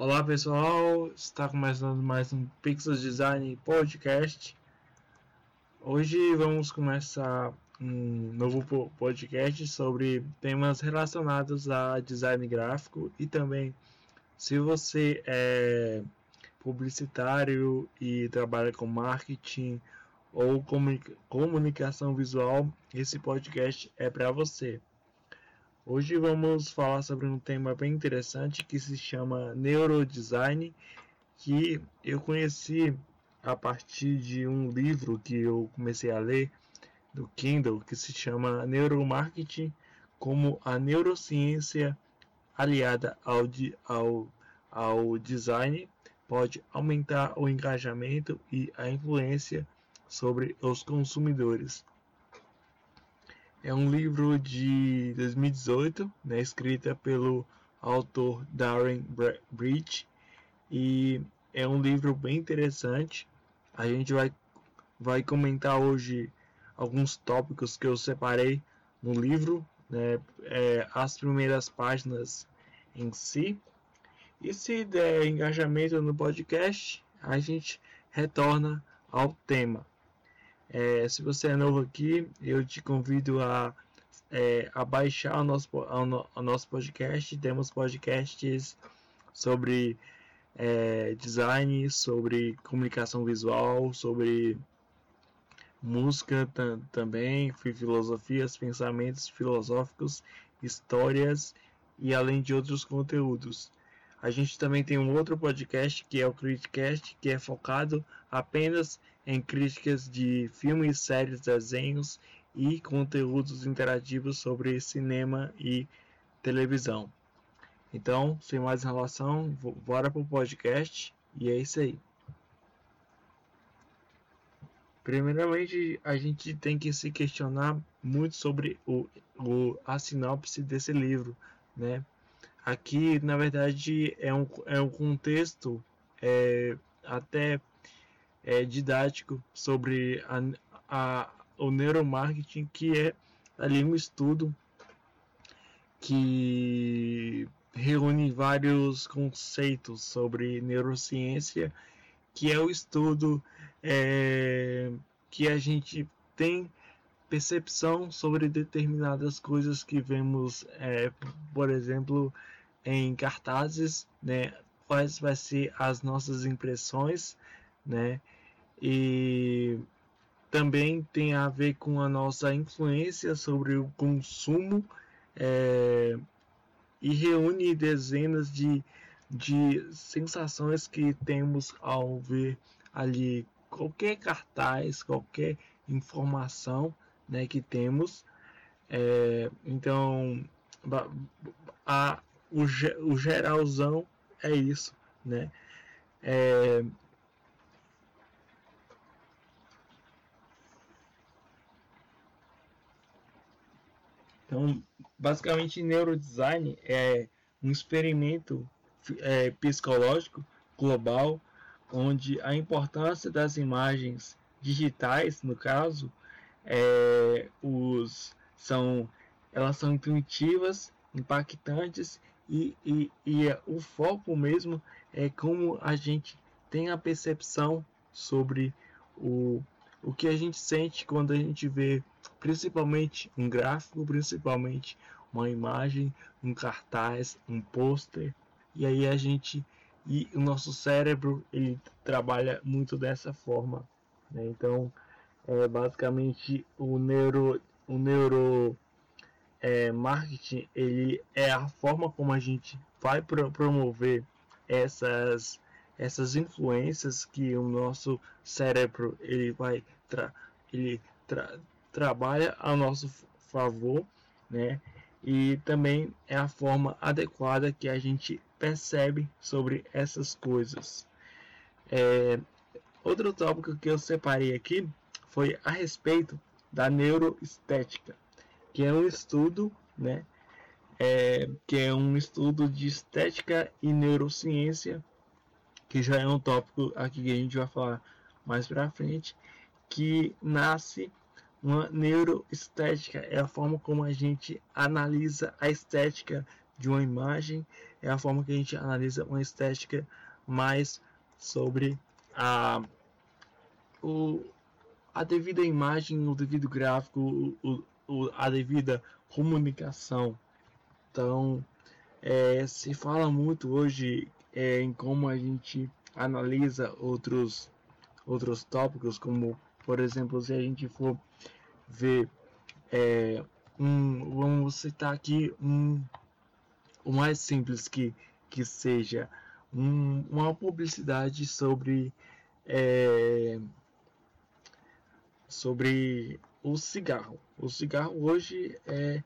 Olá pessoal, está começando mais um Pixel Design Podcast. Hoje vamos começar um novo podcast sobre temas relacionados a design gráfico e também se você é publicitário e trabalha com marketing ou comunicação visual, esse podcast é para você. Hoje vamos falar sobre um tema bem interessante que se chama neurodesign, que eu conheci a partir de um livro que eu comecei a ler do Kindle que se chama Neuromarketing como a neurociência aliada ao, ao, ao design pode aumentar o engajamento e a influência sobre os consumidores. É um livro de 2018, né, escrita pelo autor Darren Bridge e é um livro bem interessante. A gente vai, vai comentar hoje alguns tópicos que eu separei no livro, né, é, as primeiras páginas em si. E se der engajamento no podcast, a gente retorna ao tema. É, se você é novo aqui, eu te convido a, é, a baixar o nosso, o nosso podcast. Temos podcasts sobre é, design, sobre comunicação visual, sobre música também, filosofias, pensamentos filosóficos, histórias e além de outros conteúdos. A gente também tem um outro podcast que é o Criticast, que é focado apenas em críticas de filmes, séries, desenhos e conteúdos interativos sobre cinema e televisão. Então, sem mais enrolação, bora pro podcast e é isso aí. Primeiramente, a gente tem que se questionar muito sobre o, o, a sinopse desse livro, né? Aqui, na verdade, é um, é um contexto é, até é, didático sobre a, a, o neuromarketing, que é ali um estudo que reúne vários conceitos sobre neurociência, que é o estudo é, que a gente tem percepção sobre determinadas coisas que vemos, é, por exemplo, em cartazes, né? Quais vai ser as nossas impressões, né? E também tem a ver com a nossa influência sobre o consumo é, e reúne dezenas de, de sensações que temos ao ver ali qualquer cartaz, qualquer informação né, que temos. É, então, a, o, o geralzão é isso, né? É, então, basicamente, neurodesign é um experimento é, psicológico global onde a importância das imagens digitais, no caso, é, os são elas são intuitivas, impactantes e, e, e o foco mesmo é como a gente tem a percepção sobre o, o que a gente sente quando a gente vê principalmente um gráfico, principalmente uma imagem, um cartaz, um pôster, e aí a gente e o nosso cérebro ele trabalha muito dessa forma, né? então é basicamente o neuro o neuro é, marketing ele é a forma como a gente vai pro promover essas essas influências que o nosso cérebro ele vai tra ele tra trabalha a nosso favor, né? E também é a forma adequada que a gente percebe sobre essas coisas. É, outro tópico que eu separei aqui foi a respeito da neuroestética, que é um estudo, né, é, que é um estudo de estética e neurociência, que já é um tópico aqui que a gente vai falar mais para frente, que nasce uma neuroestética, é a forma como a gente analisa a estética de uma imagem é a forma que a gente analisa uma estética mais sobre a, o, a devida imagem, o devido gráfico, o, o, a devida comunicação. Então, é, se fala muito hoje é, em como a gente analisa outros, outros tópicos, como por exemplo, se a gente for ver é, um, vamos citar aqui um o mais simples que, que seja um, uma publicidade sobre é, sobre o cigarro. O cigarro hoje é,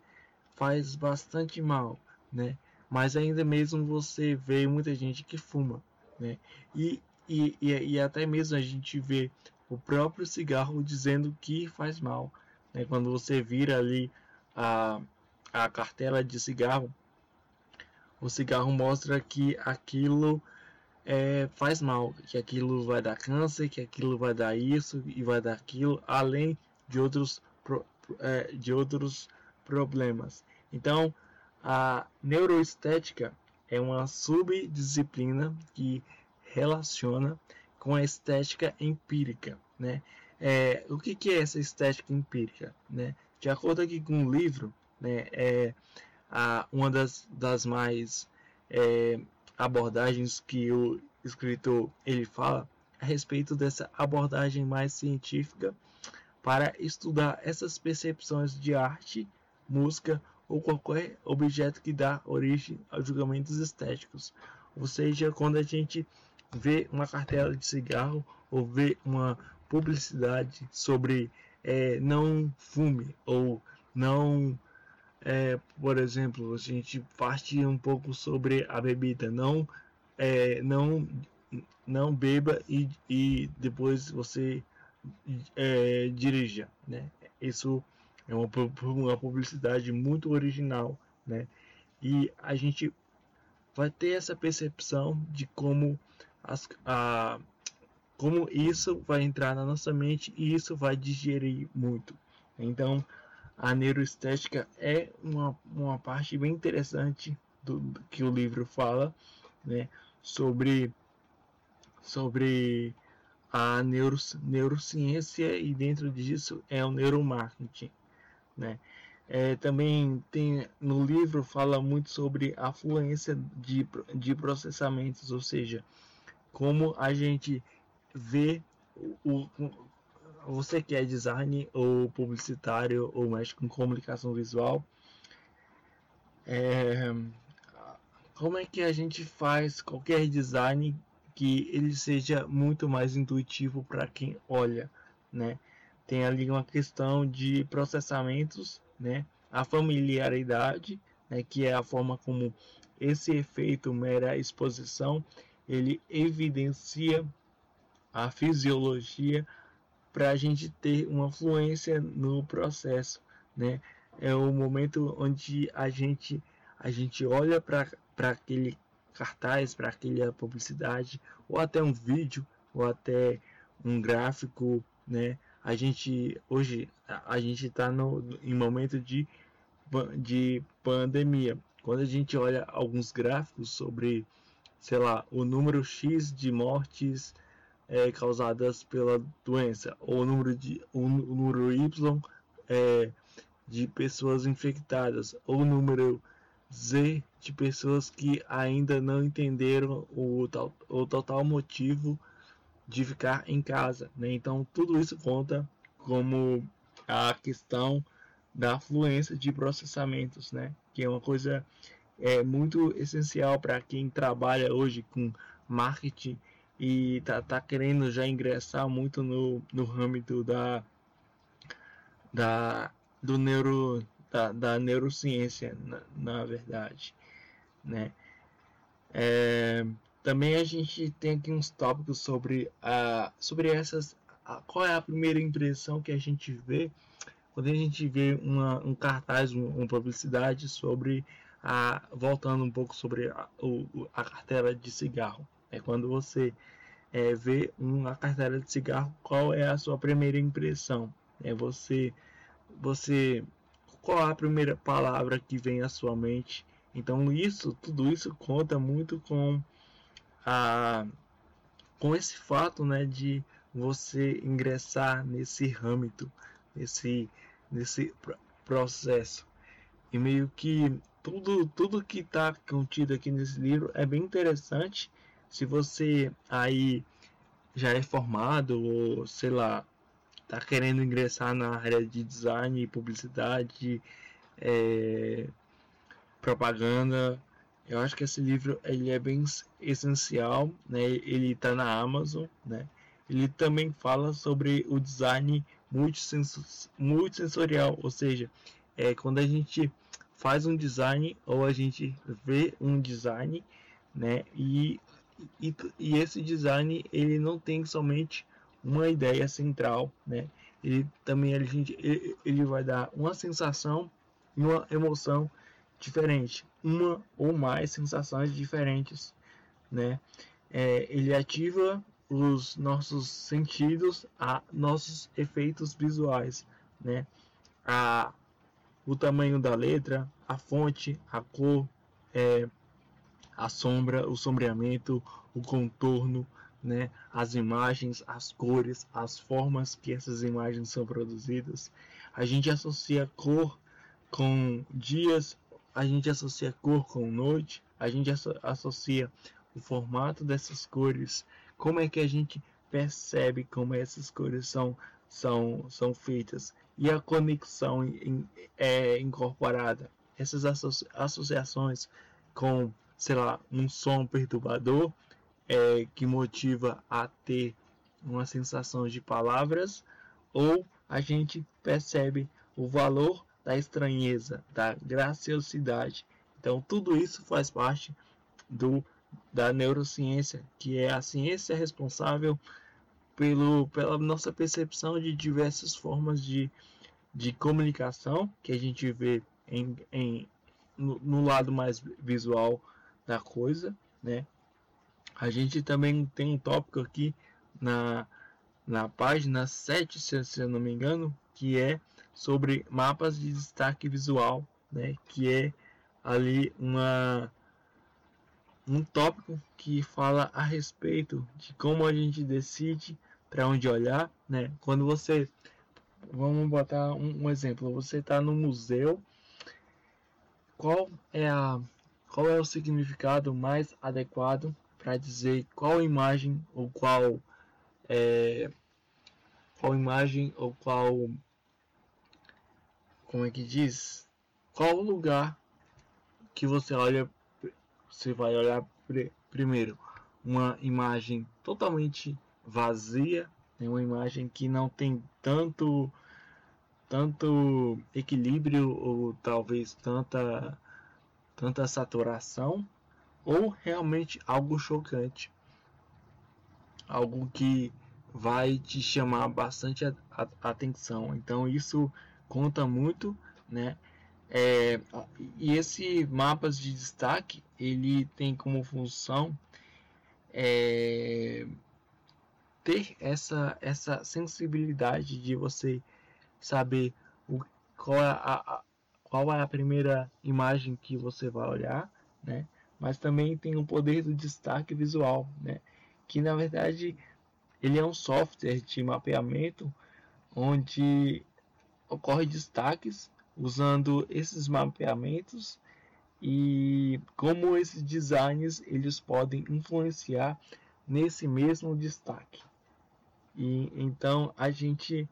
faz bastante mal, né? Mas ainda mesmo você vê muita gente que fuma, né? E, e, e, e até mesmo a gente vê o próprio cigarro dizendo que faz mal. Né? Quando você vira ali a, a cartela de cigarro, o cigarro mostra que aquilo é, faz mal, que aquilo vai dar câncer, que aquilo vai dar isso e vai dar aquilo, além de outros, é, de outros problemas. Então, a neuroestética é uma subdisciplina que relaciona com a estética empírica, né? É, o que, que, é essa estética empírica, né? De acordo aqui com o livro, né, é a, uma das, das mais é, abordagens que o escritor ele fala a respeito dessa abordagem mais científica para estudar essas percepções de arte, música ou qualquer objeto que dá origem a julgamentos estéticos. Ou seja, quando a gente ver uma cartela de cigarro ou ver uma publicidade sobre é, não fume ou não é, por exemplo a gente parte um pouco sobre a bebida não é, não não beba e, e depois você é, dirija né? Isso é uma, uma publicidade muito original né? E a gente vai ter essa percepção de como as, a, como isso vai entrar na nossa mente e isso vai digerir muito. Então, a neuroestética é uma, uma parte bem interessante do, do que o livro fala, né, sobre sobre a neuro, neurociência e dentro disso é o neuromarketing, né? É, também tem no livro fala muito sobre a fluência de, de processamentos, ou seja, como a gente o, o você que é design ou publicitário ou mexe com comunicação visual, é, como é que a gente faz qualquer design que ele seja muito mais intuitivo para quem olha, né? Tem ali uma questão de processamentos, né? A familiaridade, né? que é a forma como esse efeito mera exposição ele evidencia a fisiologia para a gente ter uma fluência no processo, né? É o momento onde a gente a gente olha para aquele cartaz, para aquela publicidade, ou até um vídeo, ou até um gráfico, né? A gente hoje a gente está em momento de de pandemia. Quando a gente olha alguns gráficos sobre sei lá, o número X de mortes é, causadas pela doença, ou o número, de, o número Y é, de pessoas infectadas, ou o número Z de pessoas que ainda não entenderam o, o total motivo de ficar em casa. Né? Então, tudo isso conta como a questão da fluência de processamentos, né? que é uma coisa é muito essencial para quem trabalha hoje com marketing e tá, tá querendo já ingressar muito no, no âmbito da, da do neuro da, da neurociência na, na verdade né é, também a gente tem aqui uns tópicos sobre a sobre essas a, qual é a primeira impressão que a gente vê quando a gente vê uma, um cartaz uma publicidade sobre a, voltando um pouco sobre a, a cartela de cigarro. É quando você é, vê uma cartela de cigarro, qual é a sua primeira impressão? É você, você, qual a primeira palavra que vem à sua mente Então isso, tudo isso conta muito com a com esse fato, né, de você ingressar nesse râmbito, nesse nesse processo. E meio que tudo tudo que está contido aqui nesse livro é bem interessante. Se você aí já é formado ou sei lá está querendo ingressar na área de design, publicidade, é, propaganda, eu acho que esse livro ele é bem essencial, né? Ele está na Amazon, né? Ele também fala sobre o design multissensorial, ou seja, é quando a gente faz um design ou a gente vê um design, né? E, e, e esse design ele não tem somente uma ideia central, né? Ele também gente, ele, ele vai dar uma sensação e uma emoção diferente, uma ou mais sensações diferentes, né? É, ele ativa os nossos sentidos a nossos efeitos visuais, né? A, o tamanho da letra, a fonte, a cor, é, a sombra, o sombreamento, o contorno, né? As imagens, as cores, as formas que essas imagens são produzidas. A gente associa cor com dias, a gente associa cor com noite, a gente associa o formato dessas cores, como é que a gente percebe como essas cores são, são, são feitas e a conexão in, é incorporada. Essas associa associações com, sei lá, um som perturbador é, que motiva a ter uma sensação de palavras ou a gente percebe o valor da estranheza, da graciosidade. Então, tudo isso faz parte do, da neurociência, que é a ciência responsável pelo, pela nossa percepção de diversas formas de, de comunicação que a gente vê em, em, no, no lado mais visual da coisa, né? A gente também tem um tópico aqui na, na página 7, se, se eu não me engano, que é sobre mapas de destaque visual, né, que é ali uma um tópico que fala a respeito de como a gente decide para onde olhar, né? Quando você vamos botar um, um exemplo, você está no museu, qual é a qual é o significado mais adequado para dizer qual imagem ou qual é, qual imagem ou qual como é que diz? Qual lugar que você olha, você vai olhar primeiro? Uma imagem totalmente vazia, né? uma imagem que não tem tanto tanto equilíbrio ou talvez tanta tanta saturação ou realmente algo chocante, algo que vai te chamar bastante a, a, atenção. Então isso conta muito, né? É, e esse mapas de destaque ele tem como função é, ter essa, essa sensibilidade de você saber o, qual, é a, a, qual é a primeira imagem que você vai olhar, né? Mas também tem o poder do destaque visual, né? Que na verdade ele é um software de mapeamento onde ocorre destaques usando esses mapeamentos e como esses designs eles podem influenciar nesse mesmo destaque. E então a gente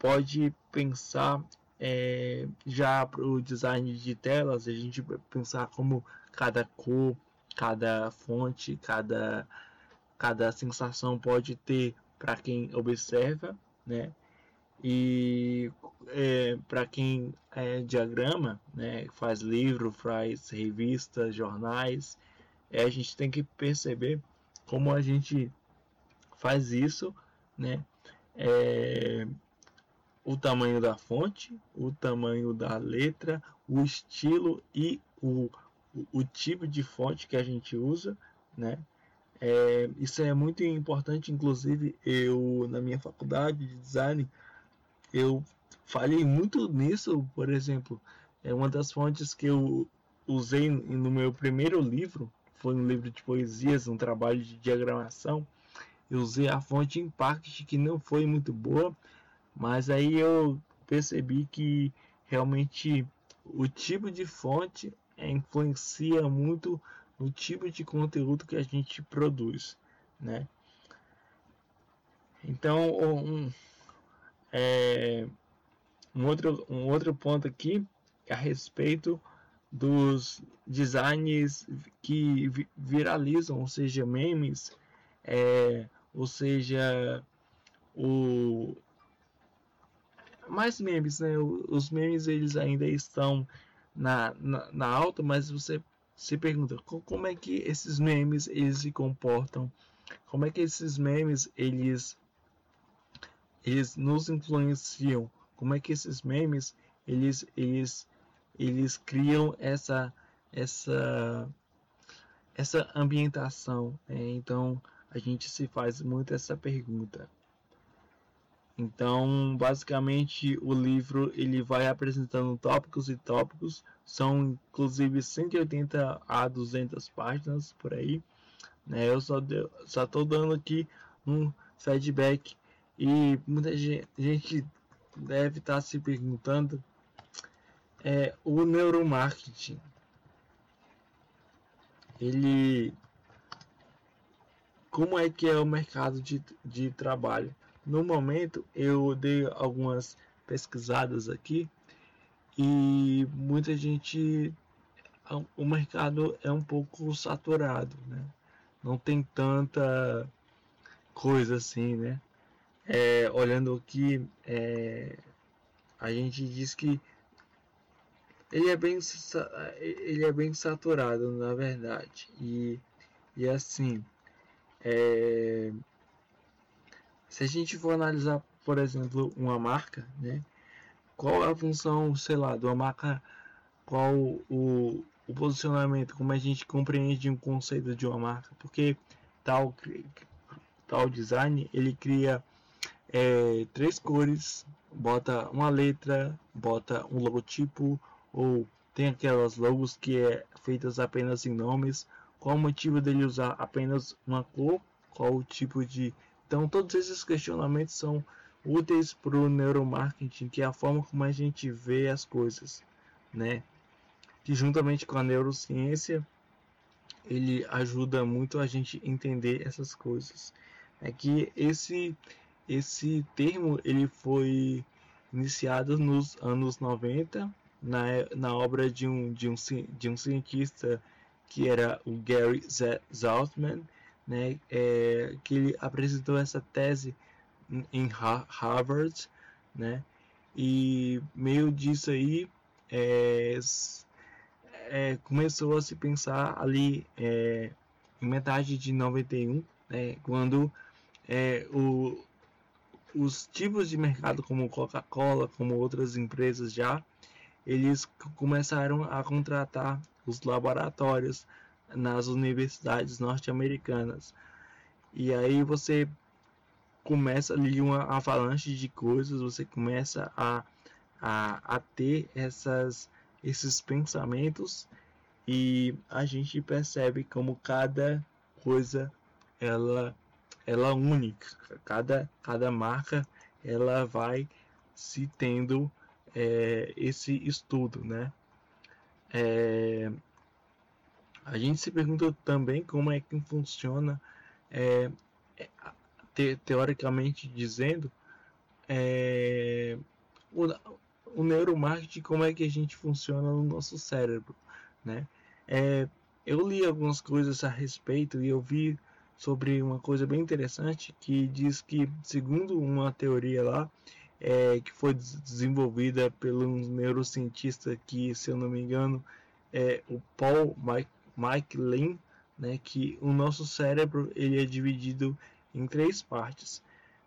pode pensar é, já para o design de telas, a gente pensar como cada cor, cada fonte, cada, cada sensação pode ter para quem observa, né? E é, para quem é diagrama, né, faz livro, faz revistas, jornais, é, a gente tem que perceber como a gente faz isso, né? É, o tamanho da fonte, o tamanho da letra, o estilo e o, o, tipo de fonte que a gente usa, né? É, isso é muito importante, inclusive eu na minha faculdade de design eu falhei muito nisso, por exemplo, é uma das fontes que eu usei no meu primeiro livro, foi um livro de poesias, um trabalho de diagramação. Eu usei a fonte Impact, que não foi muito boa, mas aí eu percebi que realmente o tipo de fonte influencia muito no tipo de conteúdo que a gente produz, né? Então, um, é, um, outro, um outro ponto aqui é a respeito dos designs que viralizam, ou seja, memes, é, ou seja, o mais memes, né? Os memes eles ainda estão na, na, na alta, mas você se pergunta como é que esses memes eles se comportam, como é que esses memes eles eles nos influenciam, como é que esses memes eles eles eles criam essa essa essa ambientação. Né? Então a gente se faz muito essa pergunta. Então, basicamente, o livro ele vai apresentando tópicos e tópicos. São inclusive 180 a 200 páginas por aí. Né? Eu só deu, só estou dando aqui um feedback e muita gente deve estar tá se perguntando é o neuromarketing. Ele como é que é o mercado de, de trabalho? No momento eu dei algumas pesquisadas aqui e muita gente o mercado é um pouco saturado, né? Não tem tanta coisa assim, né? É, olhando aqui, é, a gente diz que ele é bem ele é bem saturado na verdade e, e assim é, se a gente for analisar por exemplo uma marca né qual é a função sei lá de uma marca qual o, o posicionamento como a gente compreende um conceito de uma marca porque tal tal design ele cria é, três cores bota uma letra bota um logotipo ou tem aquelas logos que é feitas apenas em nomes, qual o motivo dele usar apenas uma cor, qual o tipo de. Então, todos esses questionamentos são úteis para o neuromarketing, que é a forma como a gente vê as coisas, né? Que juntamente com a neurociência, ele ajuda muito a gente entender essas coisas. É que esse esse termo ele foi iniciado nos anos 90 na, na obra de um, de, um, de um cientista que era o Gary Zaltman, né, é, que ele apresentou essa tese em Harvard, né, e meio disso aí é, é, começou a se pensar ali é, em metade de 91, né, quando é, o, os tipos de mercado como Coca-Cola, como outras empresas já eles começaram a contratar os laboratórios nas universidades norte-americanas. E aí você começa ali uma avalanche de coisas, você começa a, a, a ter essas, esses pensamentos e a gente percebe como cada coisa ela ela é única, cada, cada marca ela vai se tendo é, esse estudo, né? É, a gente se pergunta também como é que funciona, é, é te, teoricamente dizendo, é, o, o neuromarketing, como é que a gente funciona no nosso cérebro, né? É, eu li algumas coisas a respeito e eu vi sobre uma coisa bem interessante que diz que, segundo uma teoria lá, é, que foi desenvolvida pelo um neurocientista que, se eu não me engano, é o Paul Mike, Mike Lin, né, que o nosso cérebro ele é dividido em três partes.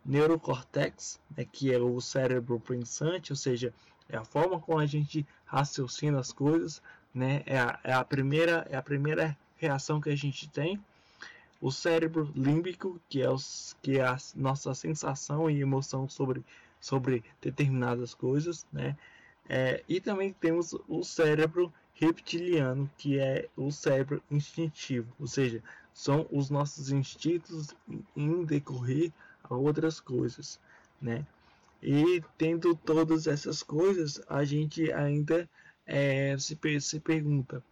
Neurocortex, né, que é o cérebro pensante, ou seja, é a forma como a gente raciocina as coisas, né, é a, é a primeira é a primeira reação que a gente tem. O cérebro límbico, que é, os, que é a nossa sensação e emoção sobre sobre determinadas coisas, né? É, e também temos o cérebro reptiliano, que é o cérebro instintivo, ou seja, são os nossos instintos em decorrer a outras coisas, né? E tendo todas essas coisas, a gente ainda é, se, se pergunta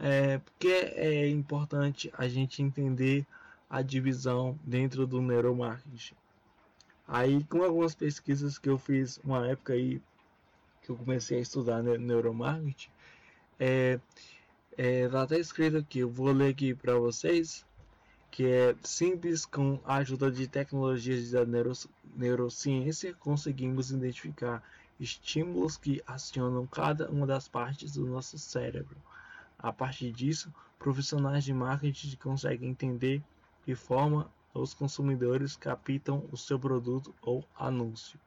é, por que é importante a gente entender a divisão dentro do neuromarketing. Aí, com algumas pesquisas que eu fiz uma época aí que eu comecei a estudar neuromarketing, é, é, tá até escrito aqui, eu vou ler aqui para vocês, que é simples com a ajuda de tecnologias da neuro, neurociência, conseguimos identificar estímulos que acionam cada uma das partes do nosso cérebro. A partir disso, profissionais de marketing conseguem entender de forma os consumidores captam o seu produto ou anúncio.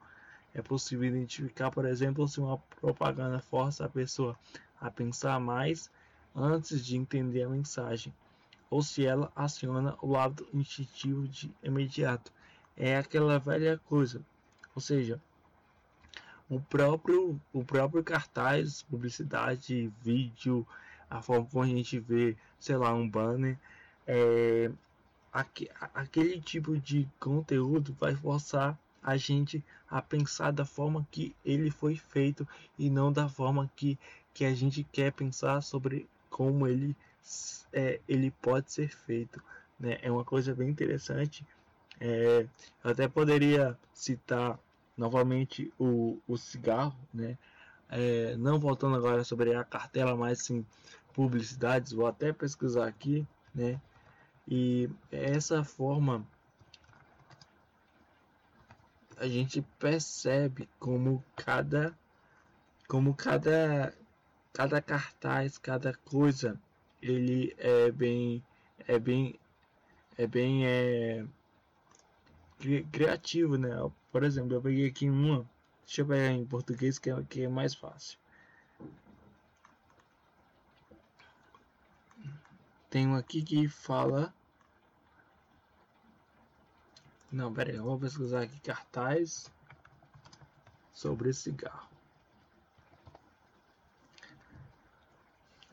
É possível identificar, por exemplo, se uma propaganda força a pessoa a pensar mais antes de entender a mensagem, ou se ela aciona o lado instintivo de imediato. É aquela velha coisa, ou seja, o próprio, o próprio cartaz, publicidade, vídeo, a forma como a gente vê, sei lá, um banner, é, aquele tipo de conteúdo vai forçar a gente a pensar da forma que ele foi feito e não da forma que, que a gente quer pensar sobre como ele, é, ele pode ser feito. Né? É uma coisa bem interessante. É, eu até poderia citar novamente o, o cigarro, né? É, não voltando agora sobre a cartela, mas sim publicidades, vou até pesquisar aqui, né? E essa forma a gente percebe como cada como cada cada cartaz, cada coisa, ele é bem é bem é bem é criativo, né? Por exemplo, eu peguei aqui uma, deixa eu pegar em português que é, que é mais fácil. Tem um aqui que fala. Não, pera aí, eu vou pesquisar aqui cartaz sobre cigarro.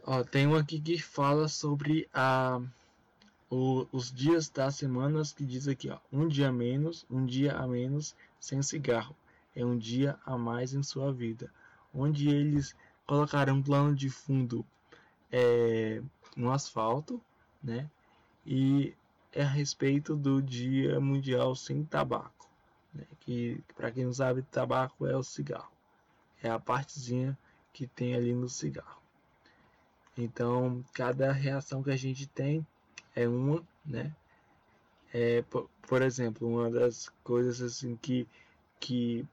Ó, tem um aqui que fala sobre a, o, os dias das semanas que diz aqui, ó, um dia menos, um dia a menos sem cigarro. É um dia a mais em sua vida. Onde eles colocaram um plano de fundo é, no asfalto, né? E é a respeito do Dia Mundial Sem Tabaco, né? que para quem não sabe, tabaco é o cigarro, é a partezinha que tem ali no cigarro. Então, cada reação que a gente tem é uma, né? É, por, por exemplo, uma das coisas assim que, que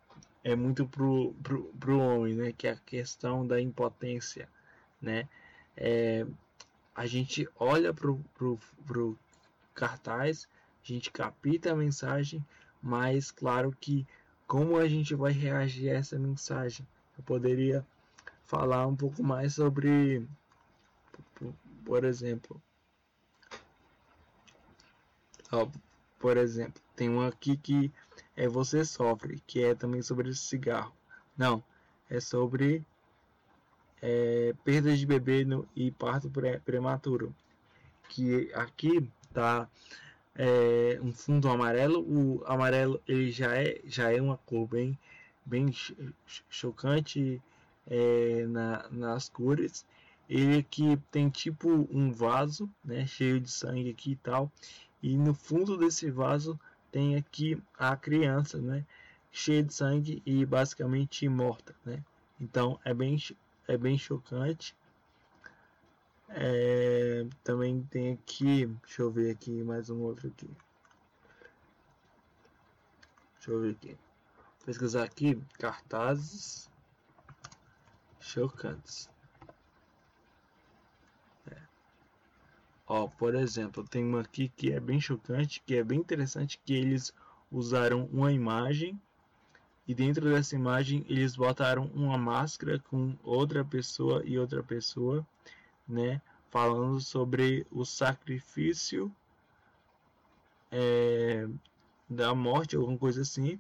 é muito pro, pro, pro homem, né? Que é a questão da impotência, né? É, a gente olha pro, pro, pro cartaz, a gente capta a mensagem, mas claro que como a gente vai reagir a essa mensagem? Eu poderia falar um pouco mais sobre, por exemplo, por exemplo, tem um aqui que é você sofre, que é também sobre cigarro. Não, é sobre é, perdas de bebê no, e parto pre, prematuro. Que aqui tá é, um fundo amarelo. O amarelo ele já é, já é uma cor bem, bem chocante é, na, nas cores. Ele aqui tem tipo um vaso, né, cheio de sangue aqui e tal. E no fundo desse vaso tem aqui a criança, né, cheia de sangue e basicamente morta, né. Então é bem é bem chocante. É, também tem aqui, deixa eu ver aqui mais um outro aqui. Deixa eu ver aqui. Pesquisar aqui cartazes chocantes. É. Ó, por exemplo, tem uma aqui que é bem chocante, que é bem interessante que eles usaram uma imagem e dentro dessa imagem eles botaram uma máscara com outra pessoa e outra pessoa, né? Falando sobre o sacrifício é, da morte, alguma coisa assim.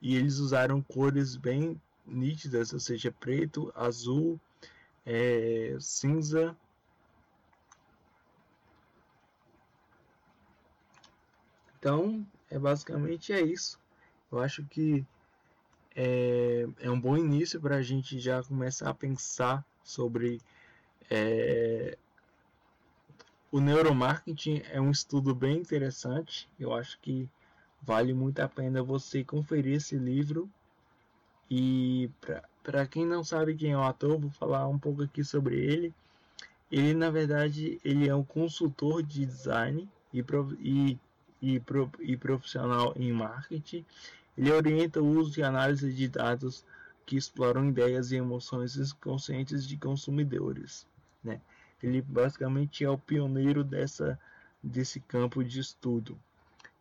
E eles usaram cores bem nítidas, ou seja, preto, azul, é, cinza. Então, é basicamente é isso. Eu acho que é, é um bom início para a gente já começar a pensar sobre é, o neuromarketing é um estudo bem interessante. Eu acho que vale muito a pena você conferir esse livro. E para quem não sabe quem é o ator, vou falar um pouco aqui sobre ele. Ele na verdade ele é um consultor de design e, e, e, e profissional em marketing. Ele orienta o uso e análise de dados que exploram ideias e emoções conscientes de consumidores. Né? Ele basicamente é o pioneiro dessa, desse campo de estudo.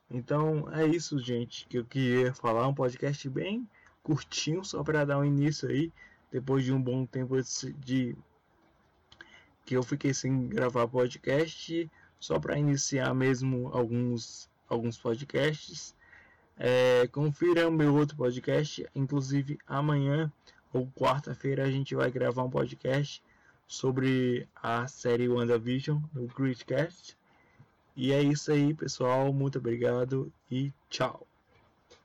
Então é isso, gente, que eu queria falar. Um podcast bem curtinho, só para dar um início aí, depois de um bom tempo de que eu fiquei sem gravar podcast, só para iniciar mesmo alguns, alguns podcasts. É, confira o meu outro podcast, inclusive amanhã ou quarta-feira a gente vai gravar um podcast sobre a série WandaVision no Gridcast. E é isso aí, pessoal. Muito obrigado e tchau.